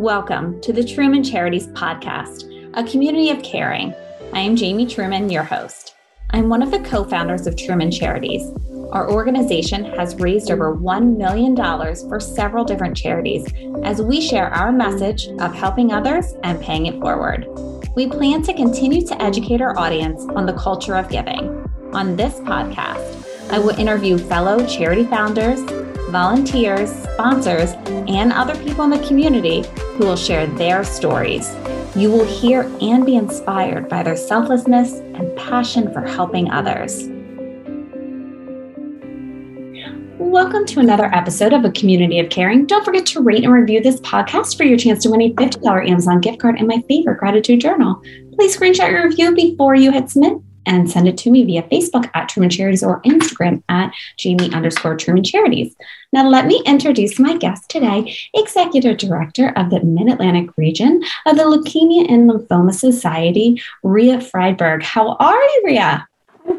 Welcome to the Truman Charities Podcast, a community of caring. I am Jamie Truman, your host. I'm one of the co founders of Truman Charities. Our organization has raised over $1 million for several different charities as we share our message of helping others and paying it forward. We plan to continue to educate our audience on the culture of giving. On this podcast, I will interview fellow charity founders, volunteers, sponsors, and other people in the community who will share their stories. You will hear and be inspired by their selflessness and passion for helping others. Welcome to another episode of A Community of Caring. Don't forget to rate and review this podcast for your chance to win a $50 Amazon gift card and my favorite gratitude journal. Please screenshot your review before you hit submit and send it to me via Facebook at Truman Charities or Instagram at Jamie underscore Truman Charities. Now, let me introduce my guest today, Executive Director of the Mid Atlantic region of the Leukemia and Lymphoma Society, Ria Friedberg. How are you, Ria?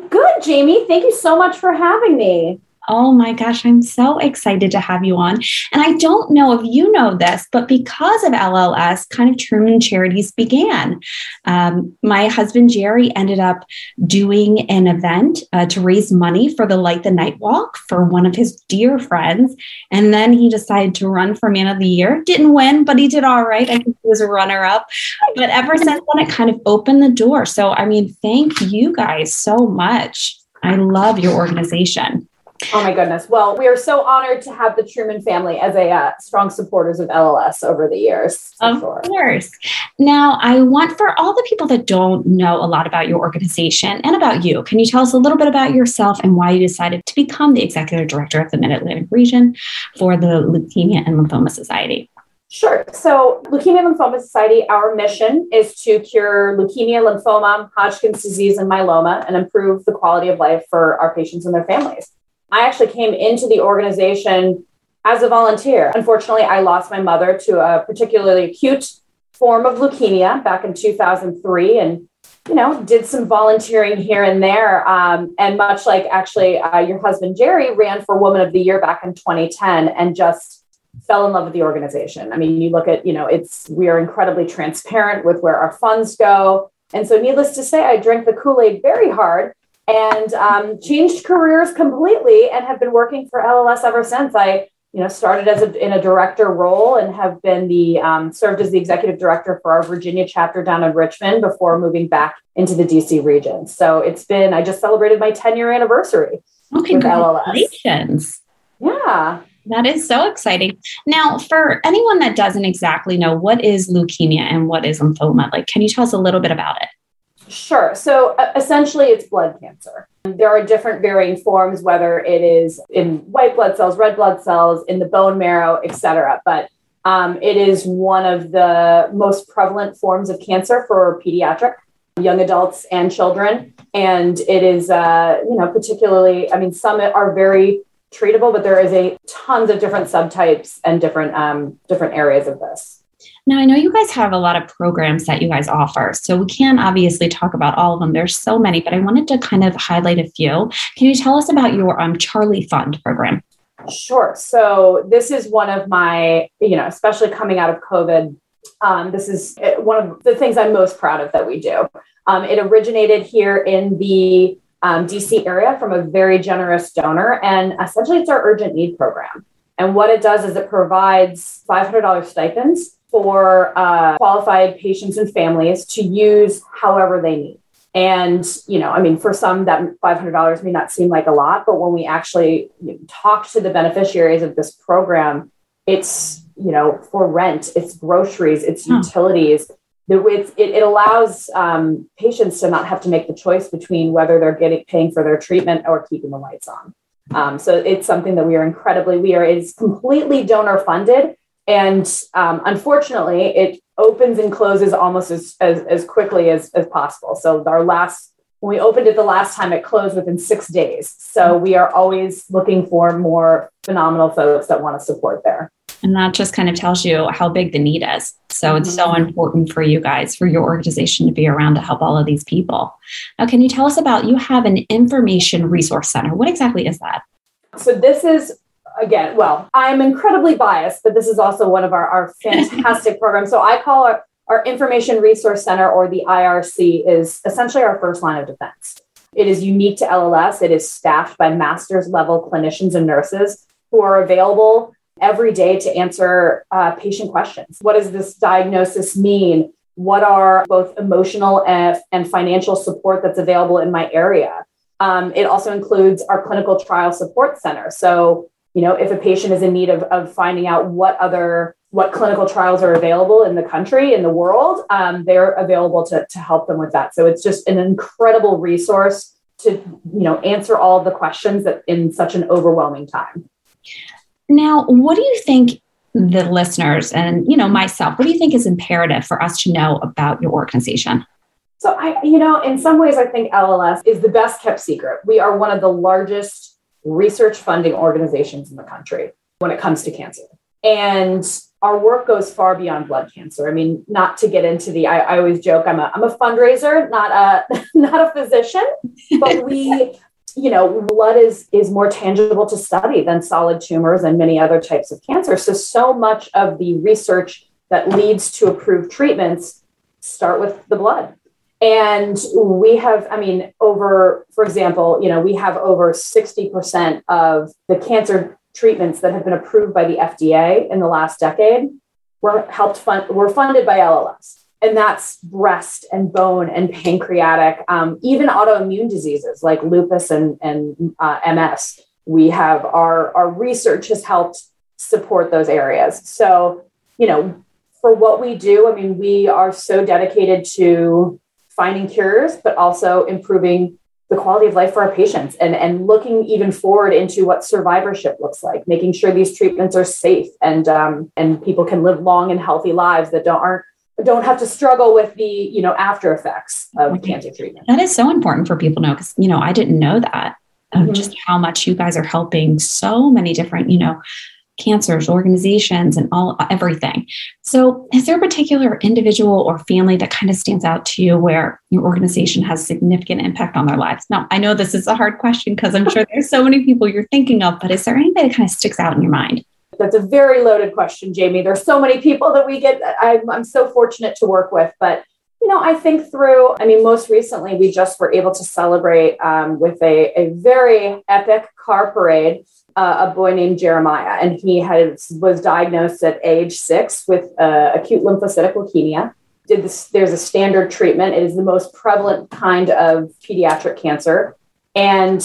Good, Jamie. Thank you so much for having me. Oh my gosh, I'm so excited to have you on. And I don't know if you know this, but because of LLS, kind of Truman Charities began. Um, my husband Jerry ended up doing an event uh, to raise money for the Light the Night Walk for one of his dear friends. And then he decided to run for Man of the Year. Didn't win, but he did all right. I think he was a runner up. But ever since then, it kind of opened the door. So, I mean, thank you guys so much. I love your organization. Oh my goodness. Well, we are so honored to have the Truman family as a uh, strong supporters of LLS over the years. Of sure. course. Now, I want for all the people that don't know a lot about your organization and about you, can you tell us a little bit about yourself and why you decided to become the executive director of the Mid Atlantic region for the Leukemia and Lymphoma Society? Sure. So, Leukemia and Lymphoma Society, our mission is to cure leukemia, lymphoma, Hodgkin's disease, and myeloma and improve the quality of life for our patients and their families. I actually came into the organization as a volunteer. Unfortunately, I lost my mother to a particularly acute form of leukemia back in 2003 and you know did some volunteering here and there um, and much like actually uh, your husband jerry ran for woman of the year back in 2010 and just fell in love with the organization i mean you look at you know it's we are incredibly transparent with where our funds go and so needless to say i drank the kool-aid very hard and um, changed careers completely and have been working for LLS ever since. I you know started as a, in a director role and have been the um, served as the executive director for our Virginia chapter down in Richmond before moving back into the DC region. So it's been I just celebrated my 10 year anniversary. Oh, congratulations! Yeah. That is so exciting. Now, for anyone that doesn't exactly know what is leukemia and what is lymphoma, like, can you tell us a little bit about it? Sure. So uh, essentially, it's blood cancer. There are different varying forms, whether it is in white blood cells, red blood cells, in the bone marrow, et cetera. But um, it is one of the most prevalent forms of cancer for pediatric young adults and children. And it is, uh, you know, particularly, I mean, some are very treatable, but there is a tons of different subtypes and different um, different areas of this. Now, I know you guys have a lot of programs that you guys offer, so we can't obviously talk about all of them. There's so many, but I wanted to kind of highlight a few. Can you tell us about your um, Charlie Fund program? Sure. So, this is one of my, you know, especially coming out of COVID, um, this is eh, one of the things I'm most proud of that we do. Um, it originated here in the um, DC area from a very generous donor, and essentially it's our urgent need program. And what it does is it provides $500 stipends for uh, qualified patients and families to use however they need. And, you know, I mean, for some, that $500 may not seem like a lot, but when we actually you know, talk to the beneficiaries of this program, it's, you know, for rent, it's groceries, it's hmm. utilities. It's, it, it allows um, patients to not have to make the choice between whether they're getting paying for their treatment or keeping the lights on. Um, so it's something that we are incredibly, we are, it's completely donor funded and um, unfortunately, it opens and closes almost as, as, as quickly as, as possible. So our last, when we opened it the last time, it closed within six days. So we are always looking for more phenomenal folks that want to support there. And that just kind of tells you how big the need is. So it's so mm-hmm. important for you guys, for your organization to be around to help all of these people. Now, can you tell us about you have an information resource center? What exactly is that? So this is again, well, I'm incredibly biased, but this is also one of our, our fantastic programs. So I call our, our Information Resource Center or the IRC is essentially our first line of defense. It is unique to LLS. It is staffed by master's level clinicians and nurses who are available every day to answer uh, patient questions. What does this diagnosis mean? What are both emotional and, and financial support that's available in my area? Um, it also includes our clinical trial support center. So, you know, if a patient is in need of, of finding out what other what clinical trials are available in the country in the world um, they're available to, to help them with that. So it's just an incredible resource to you know answer all the questions that in such an overwhelming time. Now what do you think the listeners and you know myself what do you think is imperative for us to know about your organization? So i you know in some ways i think lls is the best kept secret. We are one of the largest research funding organizations in the country when it comes to cancer and our work goes far beyond blood cancer. I mean, not to get into the, I, I, always joke, I'm a, I'm a fundraiser, not a, not a physician, but we, you know, blood is, is more tangible to study than solid tumors and many other types of cancer. So, so much of the research that leads to approved treatments start with the blood. And we have, I mean, over, for example, you know, we have over 60% of the cancer treatments that have been approved by the FDA in the last decade were helped fund were funded by LLS. And that's breast and bone and pancreatic, um, even autoimmune diseases like lupus and, and uh, MS. We have our, our research has helped support those areas. So, you know, for what we do, I mean, we are so dedicated to finding cures, but also improving the quality of life for our patients and, and looking even forward into what survivorship looks like, making sure these treatments are safe and um, and people can live long and healthy lives that don't aren't don't have to struggle with the you know after effects of okay. cancer treatment. That is so important for people to know because you know I didn't know that. Mm-hmm. just how much you guys are helping so many different you know cancers, organizations, and all everything. So, is there a particular individual or family that kind of stands out to you where your organization has significant impact on their lives? Now, I know this is a hard question because I'm sure there's so many people you're thinking of, but is there anybody that kind of sticks out in your mind? That's a very loaded question, Jamie. There's so many people that we get. I'm, I'm so fortunate to work with, but you know, I think through, I mean, most recently we just were able to celebrate um, with a, a very epic car parade uh, a boy named Jeremiah, and he had was diagnosed at age six with uh, acute lymphocytic leukemia. Did this? There's a standard treatment. It is the most prevalent kind of pediatric cancer, and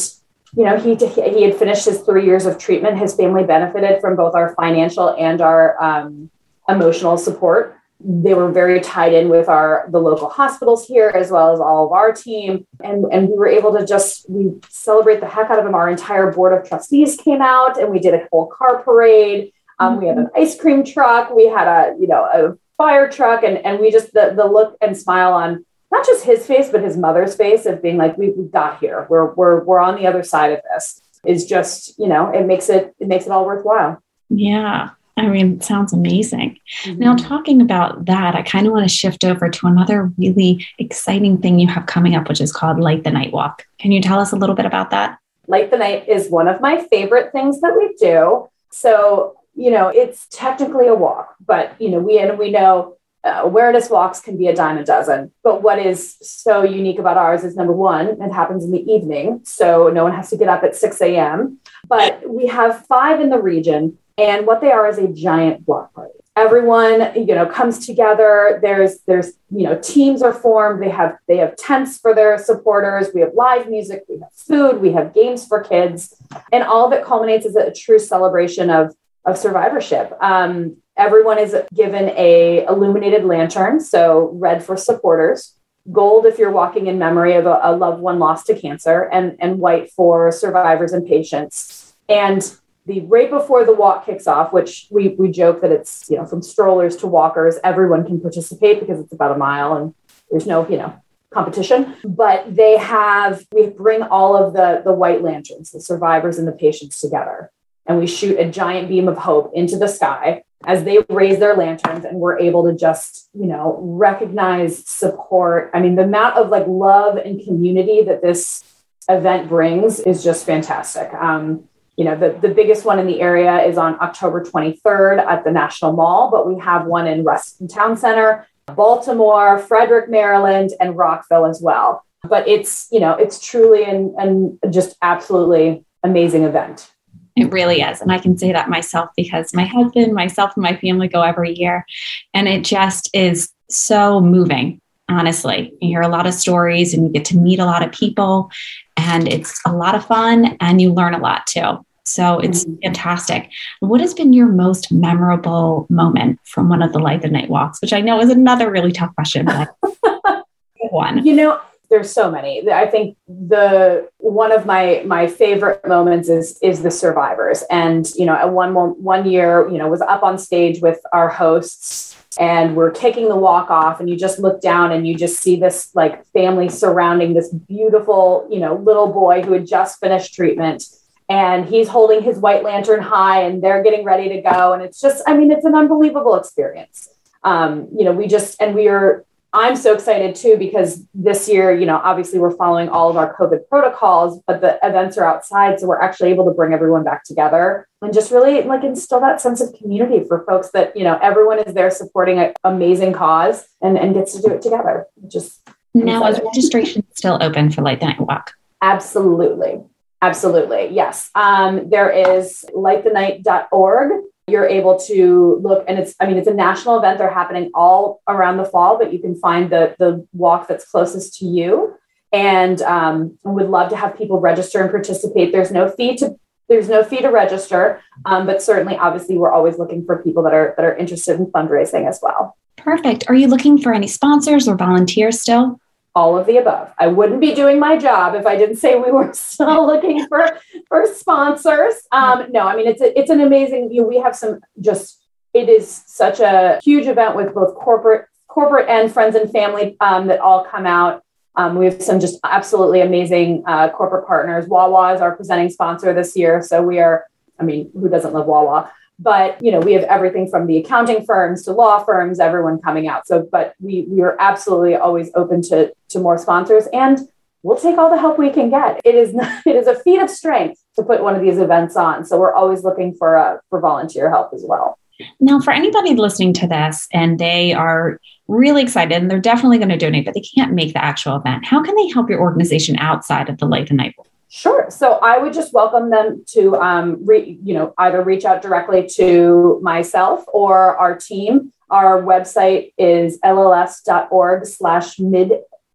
you know he he had finished his three years of treatment. His family benefited from both our financial and our um, emotional support they were very tied in with our the local hospitals here as well as all of our team. And and we were able to just we celebrate the heck out of them. Our entire board of trustees came out and we did a whole car parade. Um, mm-hmm. we had an ice cream truck. We had a you know a fire truck. And and we just the the look and smile on not just his face but his mother's face of being like we, we got here. We're we're we're on the other side of this is just you know it makes it it makes it all worthwhile. Yeah I mean, it sounds amazing. Mm-hmm. Now, talking about that, I kind of want to shift over to another really exciting thing you have coming up, which is called Light the Night Walk. Can you tell us a little bit about that? Light the Night is one of my favorite things that we do. So, you know, it's technically a walk, but, you know, we, and we know uh, awareness walks can be a dime a dozen. But what is so unique about ours is number one, it happens in the evening. So no one has to get up at 6 a.m. But we have five in the region and what they are is a giant block party. Everyone, you know, comes together. There's, there's, you know, teams are formed. They have, they have tents for their supporters. We have live music. We have food. We have games for kids, and all of it culminates as a true celebration of of survivorship. Um, everyone is given a illuminated lantern, so red for supporters, gold if you're walking in memory of a, a loved one lost to cancer, and and white for survivors and patients. And the right before the walk kicks off, which we we joke that it's you know from strollers to walkers, everyone can participate because it's about a mile and there's no you know competition. But they have we bring all of the the white lanterns, the survivors and the patients together, and we shoot a giant beam of hope into the sky as they raise their lanterns and we're able to just you know recognize support. I mean the amount of like love and community that this event brings is just fantastic. Um, you know, the, the biggest one in the area is on October 23rd at the National Mall, but we have one in Reston Town Center, Baltimore, Frederick, Maryland, and Rockville as well. But it's, you know, it's truly an, an just absolutely amazing event. It really is. And I can say that myself because my husband, myself, and my family go every year. And it just is so moving, honestly. You hear a lot of stories and you get to meet a lot of people, and it's a lot of fun and you learn a lot too. So it's mm-hmm. fantastic. What has been your most memorable moment from one of the Light the Night walks, which I know is another really tough question, but one. You know, there's so many. I think the one of my my favorite moments is is the survivors. And you know, at one one year, you know, was up on stage with our hosts and we're kicking the walk off and you just look down and you just see this like family surrounding this beautiful, you know, little boy who had just finished treatment and he's holding his white lantern high and they're getting ready to go and it's just i mean it's an unbelievable experience um, you know we just and we are I'm so excited too because this year, you know, obviously we're following all of our COVID protocols, but the events are outside. So we're actually able to bring everyone back together and just really like instill that sense of community for folks that, you know, everyone is there supporting an amazing cause and, and gets to do it together. Just now, is registration still open for Light the Night Walk? Absolutely. Absolutely. Yes. Um, there is lightthenight.org you're able to look and it's i mean it's a national event. They're happening all around the fall but you can find the the walk that's closest to you. And um, would love to have people register and participate. There's no fee to there's no fee to register um, but certainly obviously we're always looking for people that are that are interested in fundraising as well. Perfect. Are you looking for any sponsors or volunteers still all of the above. I wouldn't be doing my job if I didn't say we were still looking for for sponsors. Um, no, I mean it's a, it's an amazing. You we have some just. It is such a huge event with both corporate corporate and friends and family um, that all come out. Um, we have some just absolutely amazing uh, corporate partners. Wawa is our presenting sponsor this year, so we are. I mean, who doesn't love Wawa? But you know we have everything from the accounting firms to law firms everyone coming out. So but we we are absolutely always open to to more sponsors and we'll take all the help we can get. It is not, it is a feat of strength to put one of these events on. So we're always looking for uh, for volunteer help as well. Now for anybody listening to this and they are really excited and they're definitely going to donate but they can't make the actual event how can they help your organization outside of the light the night Sure. So I would just welcome them to, um, re, you know, either reach out directly to myself or our team. Our website is lls.org slash mid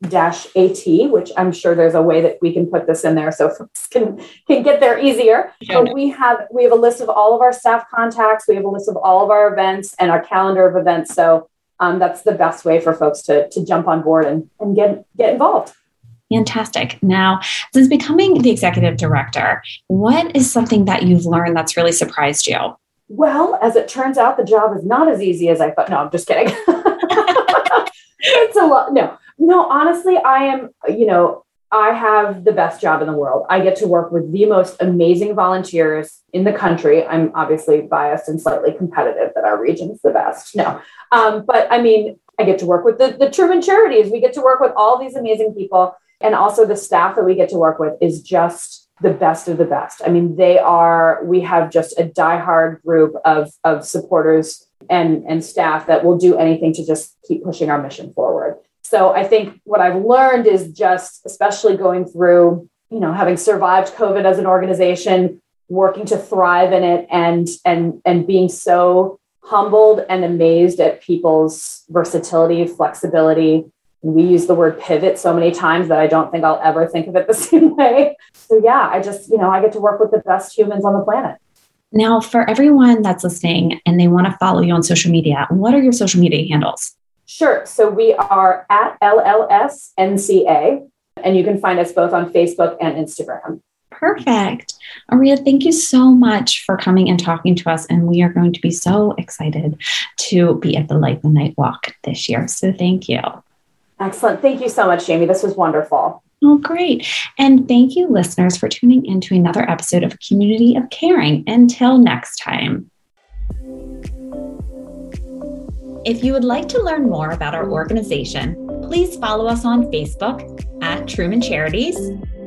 dash at which i'm sure there's a way that we can put this in there so folks can can get there easier. But we have we have a list of all of our staff contacts. We have a list of all of our events and our calendar of events. So um, that's the best way for folks to to jump on board and and get get involved Fantastic. Now, since becoming the executive director, what is something that you've learned that's really surprised you? Well, as it turns out, the job is not as easy as I thought. No, I'm just kidding. it's a lot. No, no, honestly, I am, you know, I have the best job in the world. I get to work with the most amazing volunteers in the country. I'm obviously biased and slightly competitive that our region's the best. No, um, but I mean, I get to work with the, the Truman Charities. We get to work with all these amazing people. And also the staff that we get to work with is just the best of the best. I mean, they are, we have just a diehard group of, of supporters and, and staff that will do anything to just keep pushing our mission forward. So I think what I've learned is just, especially going through, you know, having survived COVID as an organization, working to thrive in it and and and being so humbled and amazed at people's versatility, flexibility, we use the word pivot so many times that I don't think I'll ever think of it the same way. So, yeah, I just, you know, I get to work with the best humans on the planet. Now, for everyone that's listening and they want to follow you on social media, what are your social media handles? Sure. So, we are at LLSNCA, and you can find us both on Facebook and Instagram. Perfect. Aria, thank you so much for coming and talking to us. And we are going to be so excited to be at the Light the Night Walk this year. So, thank you. Excellent. Thank you so much, Jamie. This was wonderful. Oh, great. And thank you, listeners, for tuning in to another episode of Community of Caring. Until next time. If you would like to learn more about our organization, please follow us on Facebook at Truman Charities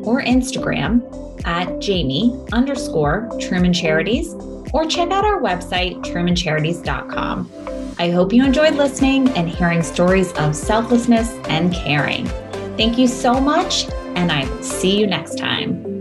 or Instagram at Jamie underscore Truman Charities or check out our website, trumancharities.com. I hope you enjoyed listening and hearing stories of selflessness and caring. Thank you so much, and I will see you next time.